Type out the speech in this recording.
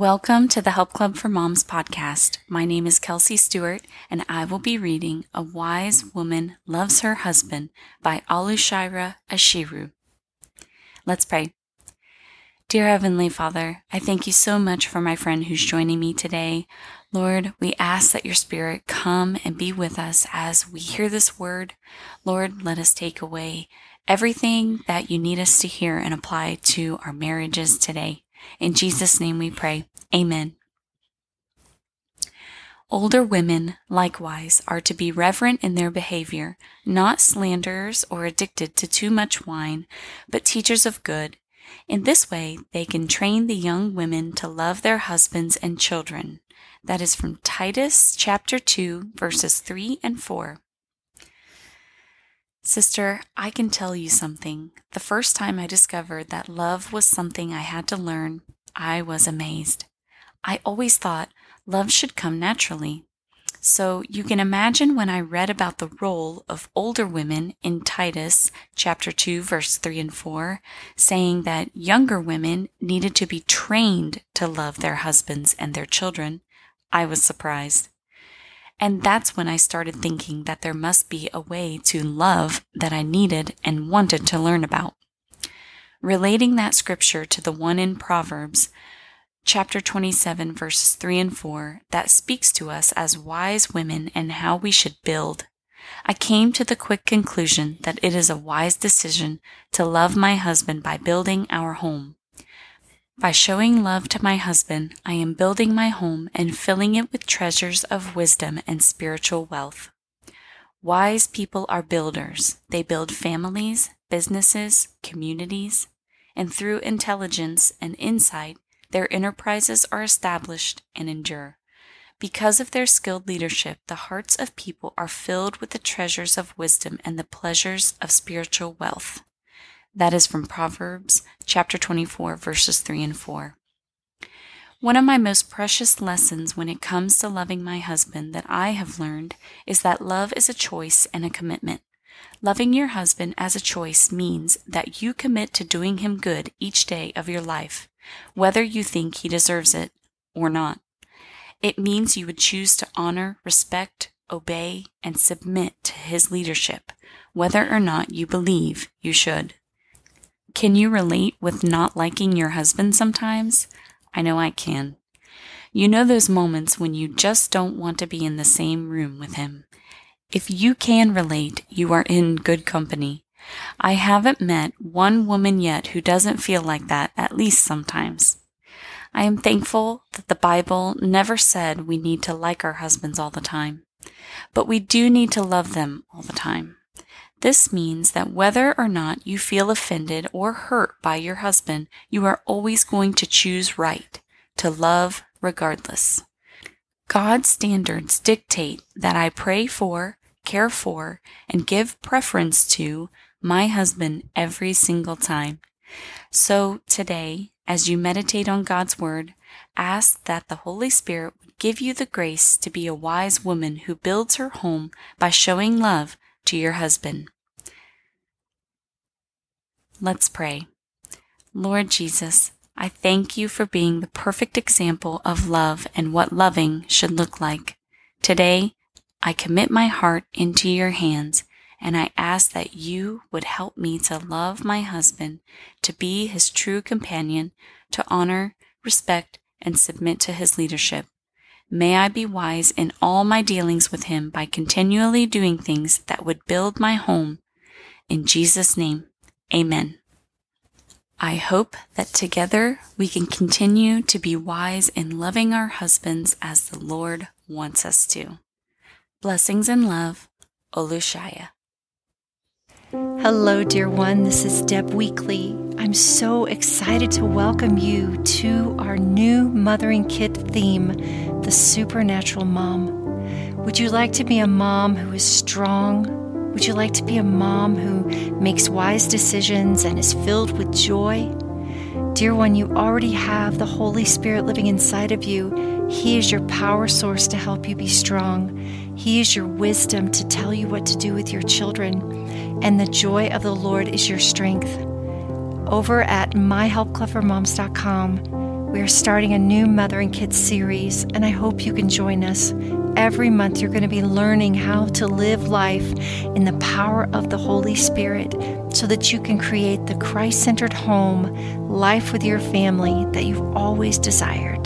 Welcome to the Help Club for Moms podcast. My name is Kelsey Stewart, and I will be reading A Wise Woman Loves Her Husband by Oluseye Ashiru. Let's pray. Dear Heavenly Father, I thank you so much for my friend who's joining me today. Lord, we ask that your Spirit come and be with us as we hear this word. Lord, let us take away everything that you need us to hear and apply to our marriages today. In Jesus' name we pray. Amen. Older women, likewise, are to be reverent in their behavior, not slanderers or addicted to too much wine, but teachers of good. In this way, they can train the young women to love their husbands and children. That is from Titus chapter 2, verses 3 and 4. Sister, I can tell you something. The first time I discovered that love was something I had to learn, I was amazed. I always thought love should come naturally. So you can imagine when I read about the role of older women in Titus chapter 2 verse 3 and 4, saying that younger women needed to be trained to love their husbands and their children, I was surprised. And that's when I started thinking that there must be a way to love that I needed and wanted to learn about. Relating that scripture to the one in Proverbs, chapter 27, verses 3 and 4, that speaks to us as wise women and how we should build. I came to the quick conclusion that it is a wise decision to love my husband by building our home. By showing love to my husband, I am building my home and filling it with treasures of wisdom and spiritual wealth. Wise people are builders. They build families, businesses, communities, and through intelligence and insight, their enterprises are established and endure. Because of their skilled leadership, the hearts of people are filled with the treasures of wisdom and the pleasures of spiritual wealth. That is from Proverbs chapter 24, verses 3 and 4. One of my most precious lessons when it comes to loving my husband that I have learned is that love is a choice and a commitment. Loving your husband as a choice means that you commit to doing him good each day of your life, whether you think he deserves it or not. It means you would choose to honor, respect, obey, and submit to his leadership, whether or not you believe you should. Can you relate with not liking your husband sometimes? I know I can. You know those moments when you just don't want to be in the same room with him. If you can relate, you are in good company. I haven't met one woman yet who doesn't feel like that, at least sometimes. I am thankful that the Bible never said we need to like our husbands all the time, but we do need to love them all the time. This means that whether or not you feel offended or hurt by your husband, you are always going to choose right, to love regardless. God's standards dictate that I pray for, care for, and give preference to my husband every single time. So today, as you meditate on God's Word, ask that the Holy Spirit would give you the grace to be a wise woman who builds her home by showing love to your husband. Let's pray. Lord Jesus, I thank you for being the perfect example of love and what loving should look like. Today, I commit my heart into your hands and I ask that you would help me to love my husband, to be his true companion, to honor, respect, and submit to his leadership. May I be wise in all my dealings with him by continually doing things that would build my home. In Jesus' name, amen. I hope that together we can continue to be wise in loving our husbands as the Lord wants us to. Blessings and love, Oluseye. Hello, dear one. This is Deb Weakly. I'm so excited to welcome you to our new Mothering Kit theme, The Supernatural Mom. Would you like to be a mom who is strong, Would you like to be a mom who makes wise decisions and is filled with joy? Dear one, you already have the Holy Spirit living inside of you. He is your power source to help you be strong. He is your wisdom to tell you what to do with your children. And the joy of the Lord is your strength. Over at myhelpclubformoms.com, we are starting a new Mothering Kit series, and I hope you can join us. Every month, you're going to be learning how to live life in the power of the Holy Spirit so that you can create the Christ centered home, life with your family that you've always desired.